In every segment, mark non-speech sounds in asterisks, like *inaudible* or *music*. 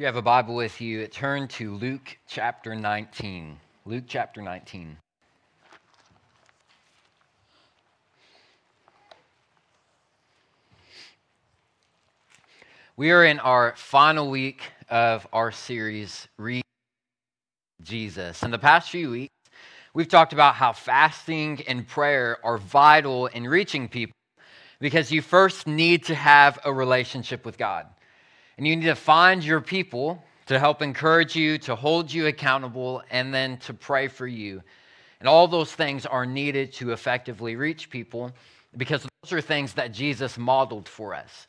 you have a Bible with you, turn to Luke chapter 19. Luke chapter 19. We are in our final week of our series, Read Jesus. In the past few weeks, we've talked about how fasting and prayer are vital in reaching people because you first need to have a relationship with God. And you need to find your people to help encourage you, to hold you accountable, and then to pray for you. And all those things are needed to effectively reach people because those are things that Jesus modeled for us.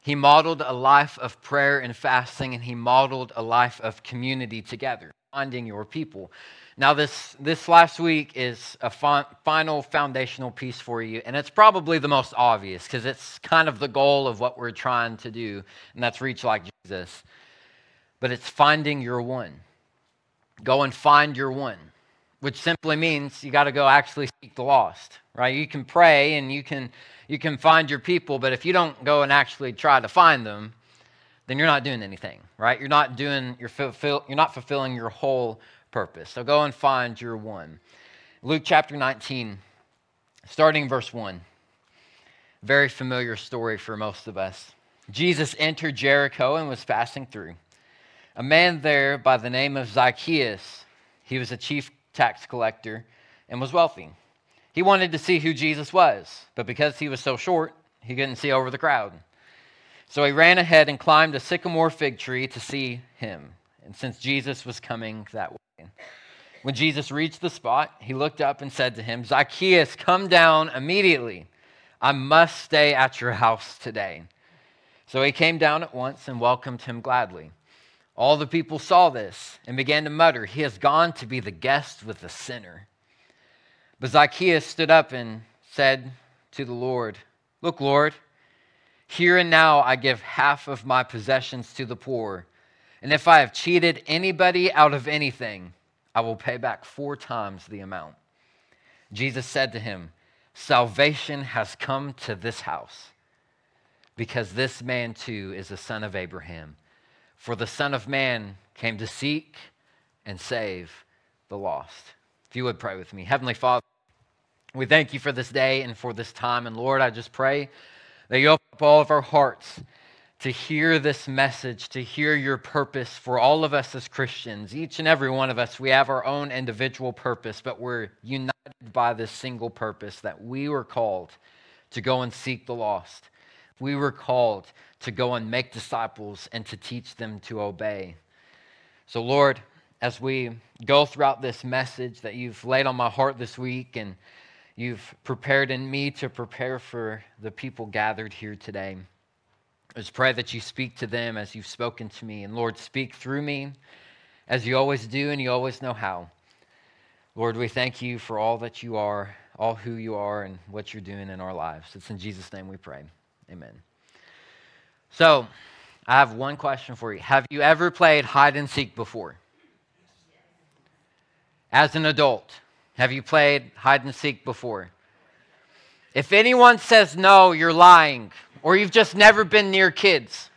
He modeled a life of prayer and fasting, and he modeled a life of community together, finding your people. Now, this, this last week is a final foundational piece for you, and it's probably the most obvious because it's kind of the goal of what we're trying to do, and that's reach like Jesus. But it's finding your one. Go and find your one, which simply means you got to go actually seek the lost, right? You can pray and you can, you can find your people, but if you don't go and actually try to find them, then you're not doing anything, right? You're not doing, you're, fulfill, you're not fulfilling your whole purpose. So go and find your one. Luke chapter 19, starting verse 1. Very familiar story for most of us. Jesus entered Jericho and was passing through. A man there by the name of Zacchaeus, he was a chief tax collector and was wealthy. He wanted to see who Jesus was, but because he was so short, he couldn't see over the crowd. So he ran ahead and climbed a sycamore fig tree to see him, and since Jesus was coming that way. When Jesus reached the spot, he looked up and said to him, Zacchaeus, come down immediately. I must stay at your house today. So he came down at once and welcomed him gladly. All the people saw this and began to mutter, He has gone to be the guest with the sinner. But Zacchaeus stood up and said to the Lord, Look, Lord, here and now I give half of my possessions to the poor. And if I have cheated anybody out of anything, I will pay back four times the amount. Jesus said to him, Salvation has come to this house, because this man too is a son of Abraham. For the Son of Man came to seek and save the lost. If you would pray with me. Heavenly Father, we thank you for this day and for this time. And Lord, I just pray you open up all of our hearts to hear this message, to hear your purpose for all of us as Christians. Each and every one of us, we have our own individual purpose, but we're united by this single purpose that we were called to go and seek the lost. We were called to go and make disciples and to teach them to obey. So, Lord, as we go throughout this message that you've laid on my heart this week and you've prepared in me to prepare for the people gathered here today. Just pray that you speak to them as you've spoken to me. And Lord, speak through me as you always do and you always know how. Lord, we thank you for all that you are, all who you are, and what you're doing in our lives. It's in Jesus' name we pray. Amen. So, I have one question for you. Have you ever played hide and seek before? As an adult, have you played hide and seek before? If anyone says no, you're lying or you've just never been near kids.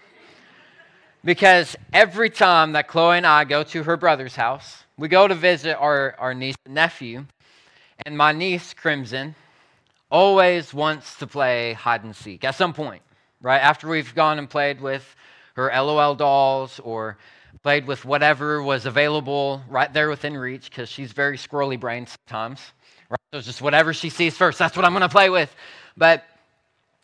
Because every time that Chloe and I go to her brother's house, we go to visit our, our niece and nephew, and my niece, Crimson, always wants to play hide and seek at some point, right? After we've gone and played with her LOL dolls or played with whatever was available right there within reach, because she's very squirrely brained sometimes, right? So just whatever she sees first, that's what I'm going to play with. But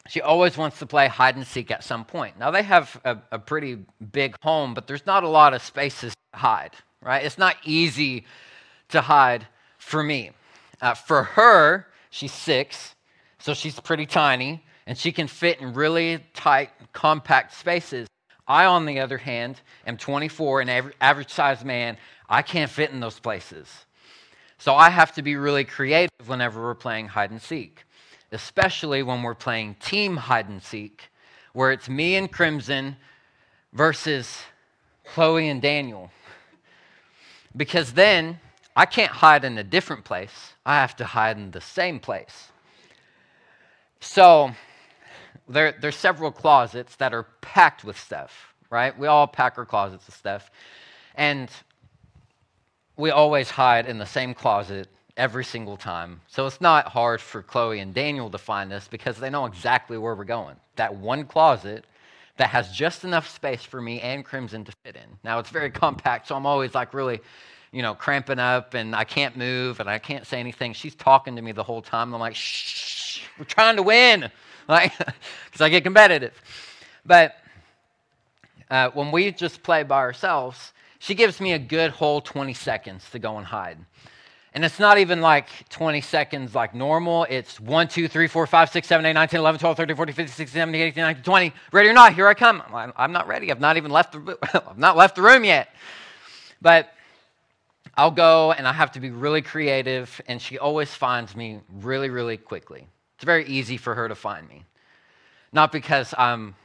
she always wants to play hide and seek at some point. Now, they have a, a, pretty big home, but there's not a lot of spaces to hide, right? It's not easy to hide for me. Uh, for her, she's six, so she's pretty tiny, and she can fit in really tight, compact spaces. I, on the other hand, am 24, an average sized man. I can't fit in those places. So I have to be really creative whenever we're playing hide and seek especially when we're playing team hide and seek, where it's me and Crimson versus Chloe and Daniel. Because then I can't hide in a different place, I have to hide in the same place. So there, there's several closets that are packed with stuff, right? We all pack our closets and stuff. And we always hide in the same closet every single time. So it's not hard for Chloe and Daniel to find us because they know exactly where we're going. That one closet that has just enough space for me and Crimson to fit in. Now it's very compact, so I'm always like really, you know, cramping up and I can't move and I can't say anything. She's talking to me the whole time. I'm like, shh, we're trying to win, *laughs* like, because I get competitive. But uh, when we just play by ourselves, she gives me a good whole 20 seconds to go and hide. And it's not even like 20 seconds like normal. It's 1, 2, 3, 4, 5, 6, 7, 8, 9, 10, 11, 12, 13, 14, 15, 16, 17, 18, 19, 20. Ready or not, here I come. I'm not ready. I've not even left the, *laughs* I've not left the room yet. But I'll go and I have to be really creative. And she always finds me really, really quickly. It's very easy for her to find me. Not because I'm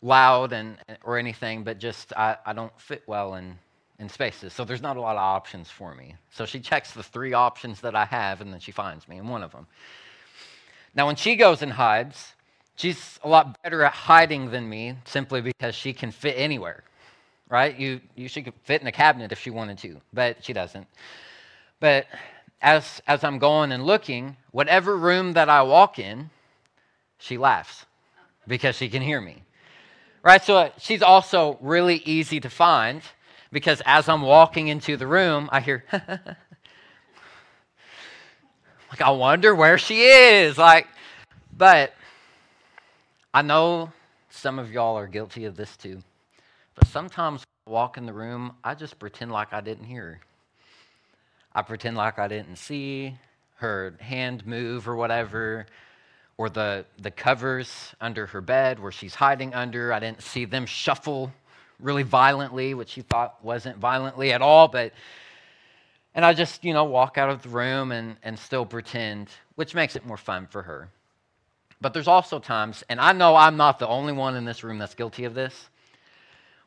loud and, or anything, but just I, I don't fit well in in spaces. So there's not a lot of options for me. So she checks the three options that I have and then she finds me in one of them. Now, when she goes and hides, she's a lot better at hiding than me simply because she can fit anywhere, right? You, you she could fit in a cabinet if she wanted to, but she doesn't. But as, as I'm going and looking, whatever room that I walk in, she laughs because she can hear me. Right? So uh, she's also really easy to find because as I'm walking into the room, I hear, *laughs* like, I wonder where she is. Like, but I know some of y'all are guilty of this too. But sometimes I walk in the room, I just pretend like I didn't hear her. I pretend like I didn't see her hand move or whatever, or the, the covers under her bed where she's hiding under. I didn't see them shuffle really violently, which she thought wasn't violently at all, but and I just, you know, walk out of the room and, and still pretend, which makes it more fun for her. But there's also times, and I know I'm not the only one in this room that's guilty of this,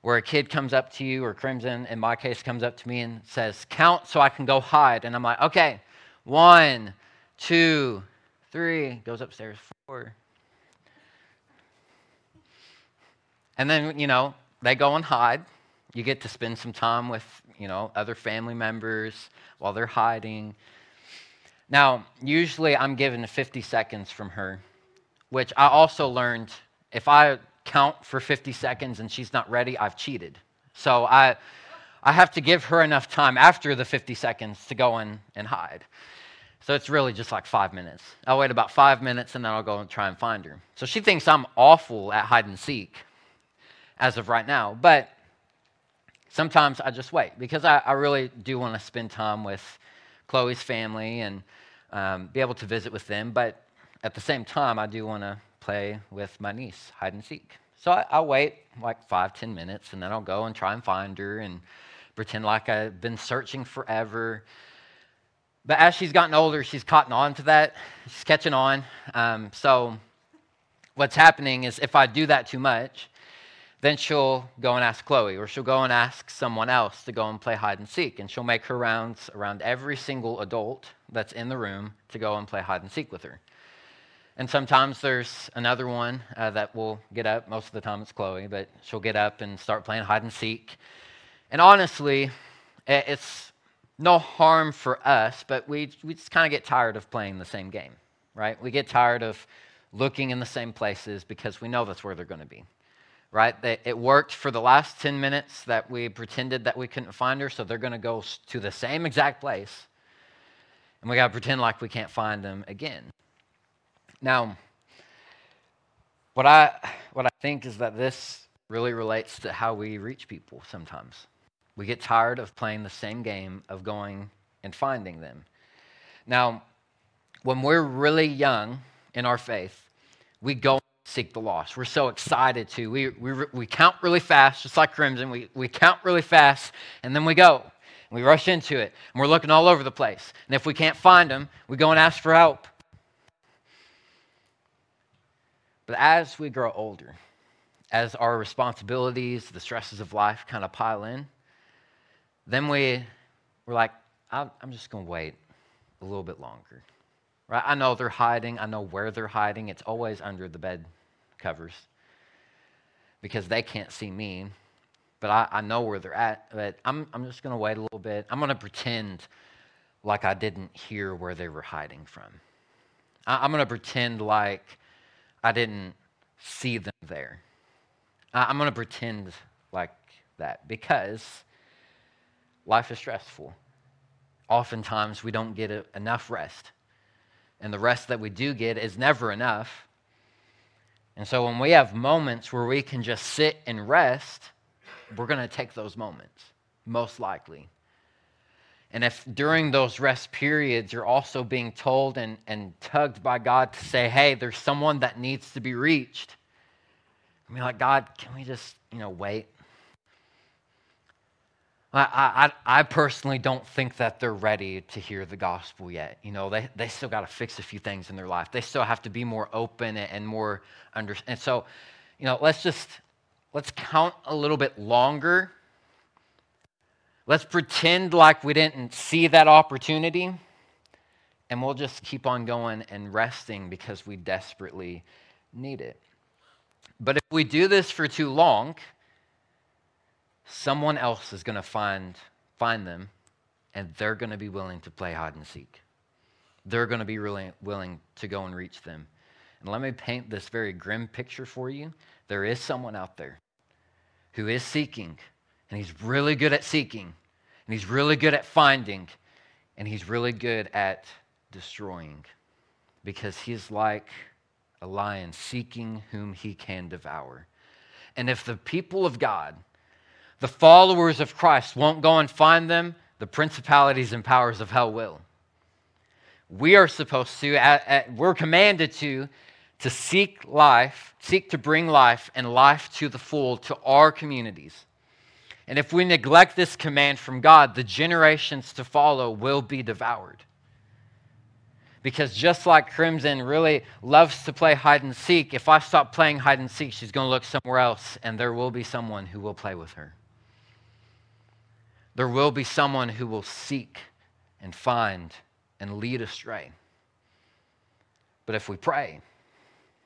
where a kid comes up to you, or Crimson, in my case, comes up to me and says, Count so I can go hide. And I'm like, okay, one, two, three, goes upstairs, four. And then, you know, they go and hide. You get to spend some time with, you know, other family members while they're hiding. Now, usually I'm given 50 seconds from her, which I also learned if I count for 50 seconds and she's not ready, I've cheated. So I, I have to give her enough time after the 50 seconds to go in and hide. So it's really just like five minutes. I'll wait about five minutes and then I'll go and try and find her. So she thinks I'm awful at hide and seek as of right now. But sometimes I just wait because I, I really do want to spend time with Chloe's family and um, be able to visit with them. But at the same time, I do want to play with my niece, hide and seek. So I, I'll wait like five, ten minutes, and then I'll go and try and find her and pretend like I've been searching forever. But as she's gotten older, she's caught on to that. She's catching on. Um, so what's happening is if I do that too much, then she'll go and ask Chloe, or she'll go and ask someone else to go and play hide and seek. And she'll make her rounds around every single adult that's in the room to go and play hide and seek with her. And sometimes there's another one uh, that will get up. Most of the time it's Chloe, but she'll get up and start playing hide and seek. And honestly, it's no harm for us, but we, we just kind of get tired of playing the same game, right? We get tired of looking in the same places because we know that's where they're going to be right? It worked for the last 10 minutes that we pretended that we couldn't find her, so they're going to go to the same exact place. And we got to pretend like we can't find them again. Now, what I, what I think is that this really relates to how we reach people sometimes. We get tired of playing the same game of going and finding them. Now, when we're really young in our faith, we go seek the lost. We're so excited to. We, we, we count really fast, just like Crimson. We, we count really fast, and then we go. And we rush into it, and we're looking all over the place. And if we can't find them, we go and ask for help. But as we grow older, as our responsibilities, the stresses of life kind of pile in, then we, we're like, I'm just going to wait a little bit longer. Right? I know they're hiding. I know where they're hiding. It's always under the bed covers because they can't see me but I, I know where they're at. But I'm, I'm just going to wait a little bit. I'm going to pretend like I didn't hear where they were hiding from. I, I'm going to pretend like I didn't see them there. I'm going to pretend like that because life is stressful. Oftentimes, we don't get a, enough rest. And the rest that we do get is never enough. And so, when we have moments where we can just sit and rest, we're going to take those moments, most likely. And if during those rest periods you're also being told and, and tugged by God to say, hey, there's someone that needs to be reached, I mean, like, God, can we just, you know, wait? I, I, I personally don't think that they're ready to hear the gospel yet. You know, they, they still got to fix a few things in their life. They still have to be more open and more under. And so, you know, let's just let's count a little bit longer. Let's pretend like we didn't see that opportunity, and we'll just keep on going and resting because we desperately need it. But if we do this for too long, someone else is going to find, find them, and they're going to be willing to play hide and seek. They're going to be really willing to go and reach them. And let me paint this very grim picture for you. There is someone out there who is seeking, and he's really good at seeking, and he's really good at finding, and he's really good at destroying because he's like a lion seeking whom he can devour. And if the people of God, the followers of Christ, won't go and find them, the principalities and powers of hell will. We are supposed to, we're commanded to, to seek life, seek to bring life and life to the full to our communities. And if we neglect this command from God, the generations to follow will be devoured. Because just like Crimson really loves to play hide and seek, if I stop playing hide and seek, she's going to look somewhere else, and there will be someone who will play with her. There will be someone who will seek and find and lead astray. But if we pray,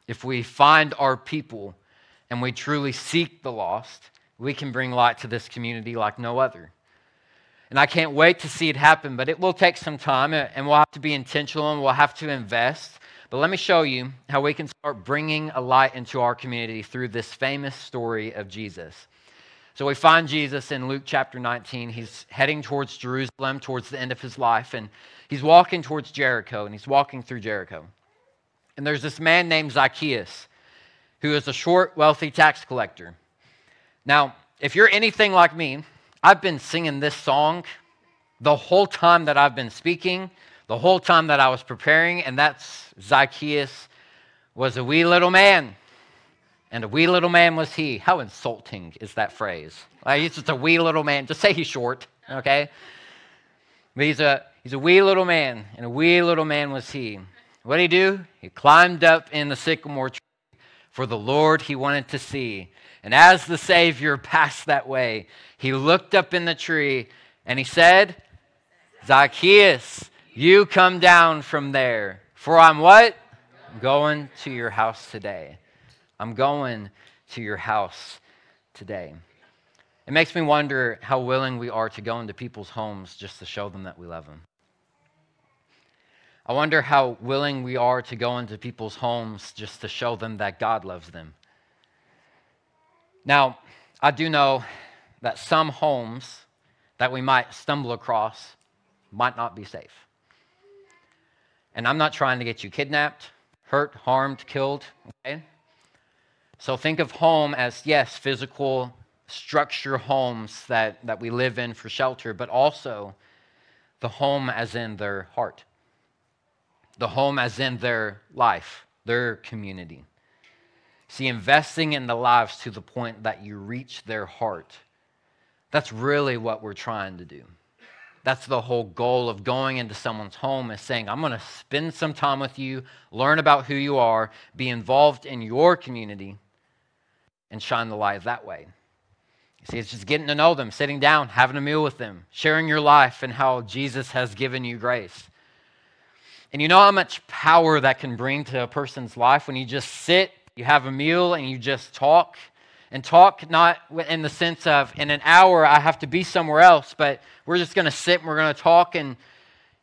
if we find our people and we truly seek the lost, we can bring light to this community like no other. And I can't wait to see it happen, but it will take some time uh, and we'll have to be intentional and we'll have to invest. But let me show you how we can start bringing a light into our community through this famous story of Jesus. So we find Jesus in Luke chapter 19. He's heading towards Jerusalem, towards the end of his life, and he's walking towards Jericho, and he's walking through Jericho. And there's this man named Zacchaeus who is a short, wealthy tax collector. Now, if you're anything like me, I've been singing this song the whole time that I've been speaking, the whole time that I was preparing, and that's Zacchaeus was a wee little man. And a wee little man was he. How insulting is that phrase? Like, he's just a wee little man. Just say he's short, okay? But he's a, he's a wee little man, and a wee little man was he. What did he do? He climbed up in the sycamore tree for the Lord he wanted to see. And as the Savior passed that way, he looked up in the tree and he said, Zacchaeus, you come down from there. For I'm what? I'm going to your house today. I'm going to your house today. It makes me wonder how willing we are to go into people's homes just to show them that we love them. I wonder how willing we are to go into people's homes just to show them that God loves them. Now, I do know that some homes that we might stumble across might not be safe. And I'm not trying to get you kidnapped, hurt, harmed, killed, okay? So think of home as, yes, physical structure homes that, that we live in for shelter, but also the home as in their heart, the home as in their life, their community. See, investing in the lives to the point that you reach their heart. That's really what we're trying to do. That's the whole goal of going into someone's home is saying, I'm going to spend some time with you, learn about who you are, be involved in your community, and shine the light that way. You see, it's just getting to know them, sitting down, having a meal with them, sharing your life and how Jesus has given you grace. And you know how much power that can bring to a person's life when you just sit you have a meal and you just talk and talk not in the sense of in an hour I have to be somewhere else, but we're just going to sit and we're going to talk and you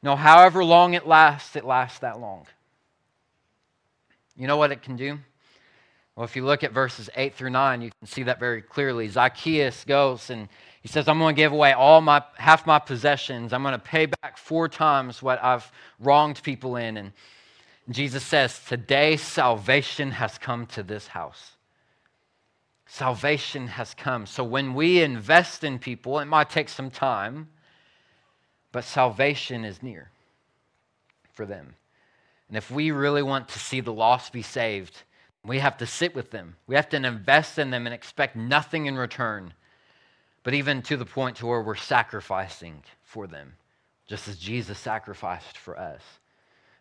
know however long it lasts, it lasts that long. You know what it can do? Well, if you look at verses 8 through 9, you can see that very clearly. Zacchaeus goes and he says, I'm going to give away all my half my possessions. I'm going to pay back four times what I've wronged people in. And Jesus says, Today salvation has come to this house. Salvation has come. So when we invest in people, it might take some time, but salvation is near for them. And if we really want to see the lost be saved, we have to sit with them. We have to invest in them and expect nothing in return but even to the point to where we're sacrificing for them, just as Jesus sacrificed for us.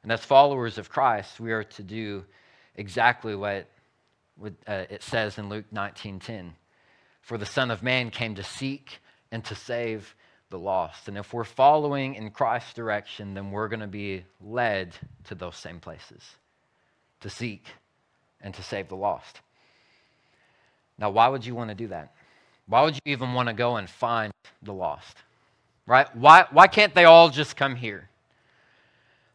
And as followers of Christ, we are to do exactly what, uh, it says in Luke 19:10. For the Son of Man came to seek and to save the lost. And if we're following in Christ's direction, then we're going to be led to those same places to seek and to save the lost. Now, why would you want to do that? Why would you even want to go and find the lost? Right? Why, why can't they all just come here?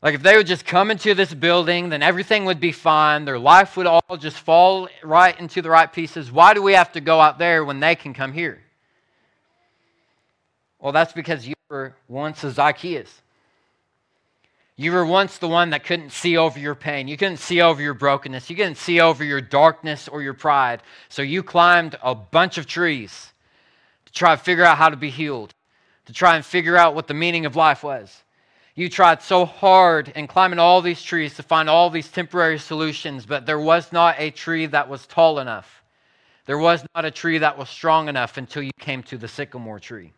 Like, if they would just come into this building, then everything would be fine. Their life would all just fall right into the right pieces. Why do we have to go out there when they can come here? Well, that's because you were once a Zacchaeus. You were once the one that couldn't see over your pain. You couldn't see over your brokenness. You couldn't see over your darkness or your pride. So you climbed a bunch of trees to try to figure out how to be healed, to try and figure out what the meaning of life was. You tried so hard in climbing all these trees to find all these temporary solutions, but there was not a tree that was tall enough. There was not a tree that was strong enough until you came to the sycamore tree.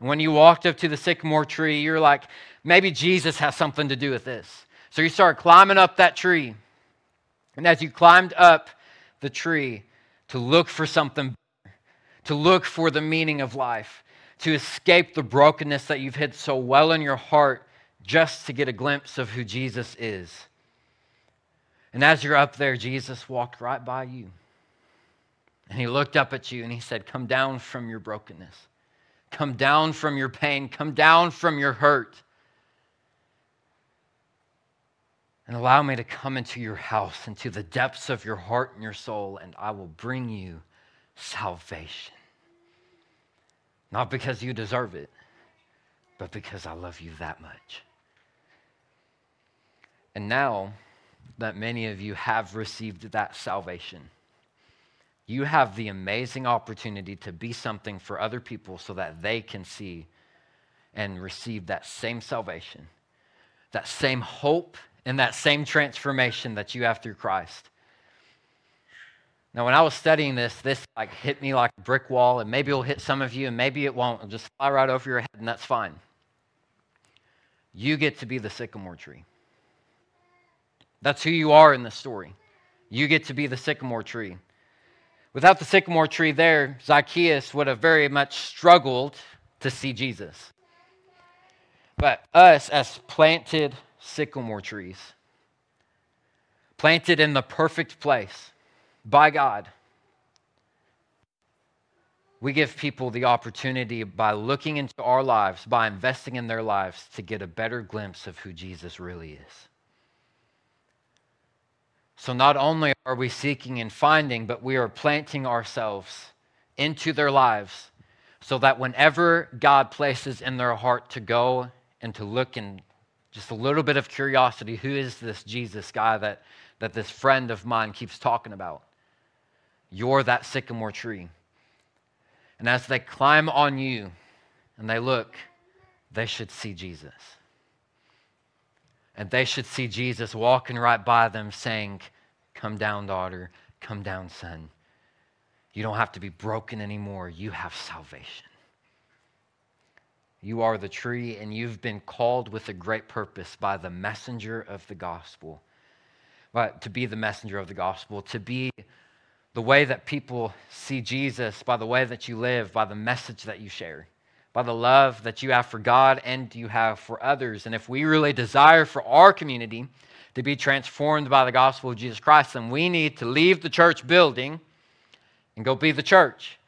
And when you walked up to the sycamore tree, you're like, maybe Jesus has something to do with this. So you start climbing up that tree. And as you climbed up the tree to look for something to look for the meaning of life, to escape the brokenness that you've hid so well in your heart, just to get a glimpse of who Jesus is. And as you're up there, Jesus walked right by you. And he looked up at you and he said, Come down from your brokenness. Come down from your pain. Come down from your hurt. And allow me to come into your house, into the depths of your heart and your soul, and I will bring you salvation. Not because you deserve it, but because I love you that much. And now that many of you have received that salvation, you have the amazing opportunity to be something for other people so that they can see and receive that same salvation, that same hope, and that same transformation that you have through Christ. Now, when I was studying this, this like hit me like a brick wall, and maybe it'll hit some of you, and maybe it won't. It'll just fly right over your head, and that's fine. You get to be the sycamore tree. That's who you are in the story. You get to be the sycamore tree. Without the sycamore tree there, Zacchaeus would have very much struggled to see Jesus. But us, as planted sycamore trees, planted in the perfect place by God, we give people the opportunity by looking into our lives, by investing in their lives, to get a better glimpse of who Jesus really is. So not only are we seeking and finding, but we are planting ourselves into their lives so that whenever God places in their heart to go and to look and just a little bit of curiosity who is this Jesus guy that, that this friend of mine keeps talking about? You're that sycamore tree. And as they climb on you and they look, they should see Jesus. And they should see Jesus walking right by them saying, Come down, daughter. Come down, son. You don't have to be broken anymore. You have salvation. You are the tree, and you've been called with a great purpose by the messenger of the gospel. But to be the messenger of the gospel, to be the way that people see Jesus, by the way that you live, by the message that you share by the love that you have for God and you have for others. And if we really desire for our community to be transformed by the gospel of Jesus Christ, then we need to leave the church building and go be the church.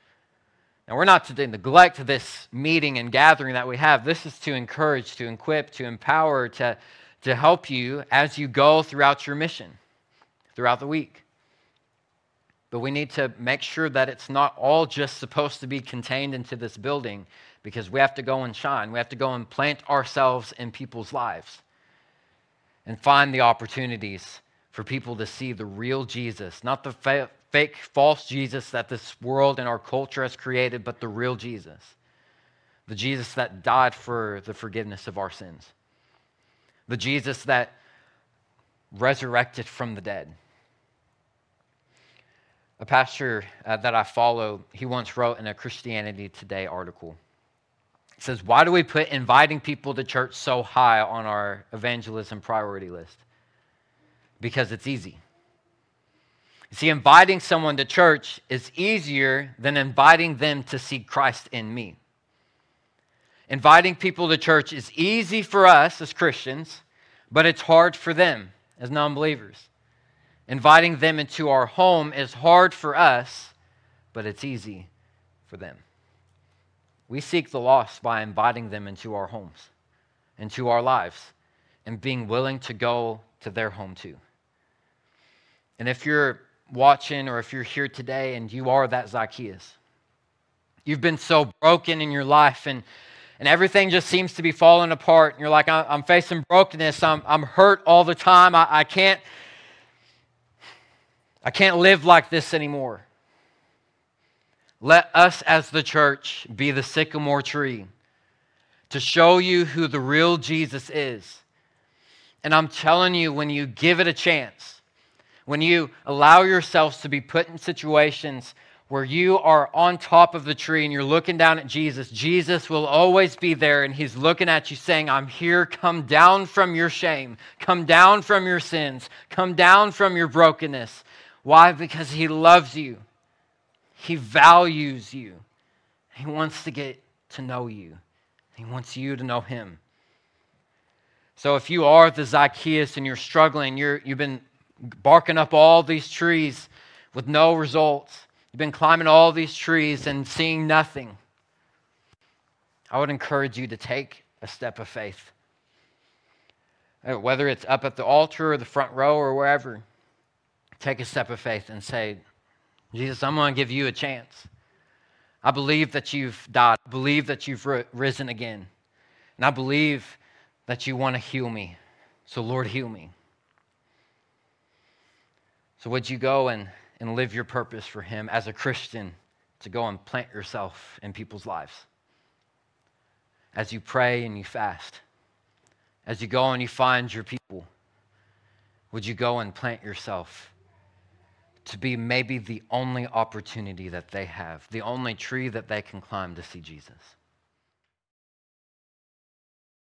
Now, we're not to neglect this meeting and gathering that we have. This is to encourage, to equip, to empower, to, to help you as you go throughout your mission, throughout the week. But we need to make sure that it's not all just supposed to be contained into this building because we have to go and shine. We have to go and plant ourselves in people's lives and find the opportunities for people to see the real Jesus, not the fa- fake, false Jesus that this world and our culture has created, but the real Jesus. The Jesus that died for the forgiveness of our sins. The Jesus that resurrected from the dead. A pastor uh, that I follow, he once wrote in a Christianity Today article. Says, Why do we put inviting people to church so high on our evangelism priority list? Because it's easy. You see, inviting someone to church is easier than inviting them to see Christ in me. Inviting people to church is easy for us as Christians, but it's hard for them as non believers. Inviting them into our home is hard for us, but it's easy for them. We seek the lost by inviting them into our homes, into our lives, and being willing to go to their home too. And if you're watching or if you're here today and you are that Zacchaeus, you've been so broken in your life and and everything just seems to be falling apart. And you're like, I'm facing brokenness. I'm, I'm hurt all the time. I, I can't I can't live like this anymore. Let us as the church be the sycamore tree to show you who the real Jesus is. And I'm telling you, when you give it a chance, when you allow yourselves to be put in situations where you are on top of the tree and you're looking down at Jesus, Jesus will always be there and he's looking at you saying, I'm here. Come down from your shame. Come down from your sins. Come down from your brokenness. Why? Because he loves you. He values you. He wants to get to know you. He wants you to know him. So if you are the Zacchaeus and you're struggling, you're, you've been barking up all these trees with no results, you've been climbing all these trees and seeing nothing, I would encourage you to take a step of faith. Uh, whether it's up at the altar or the front row or wherever, take a step of faith and say, Jesus, I'm going to give you a chance. I believe that you've died. I believe that you've risen again. And I believe that you want to heal me. So, Lord, heal me. So, would you go and, and live your purpose for Him as a Christian to go and plant yourself in people's lives? As you pray and you fast, as you go and you find your people, would you go and plant yourself to be maybe the only opportunity that they have, the only tree that they can climb to see Jesus.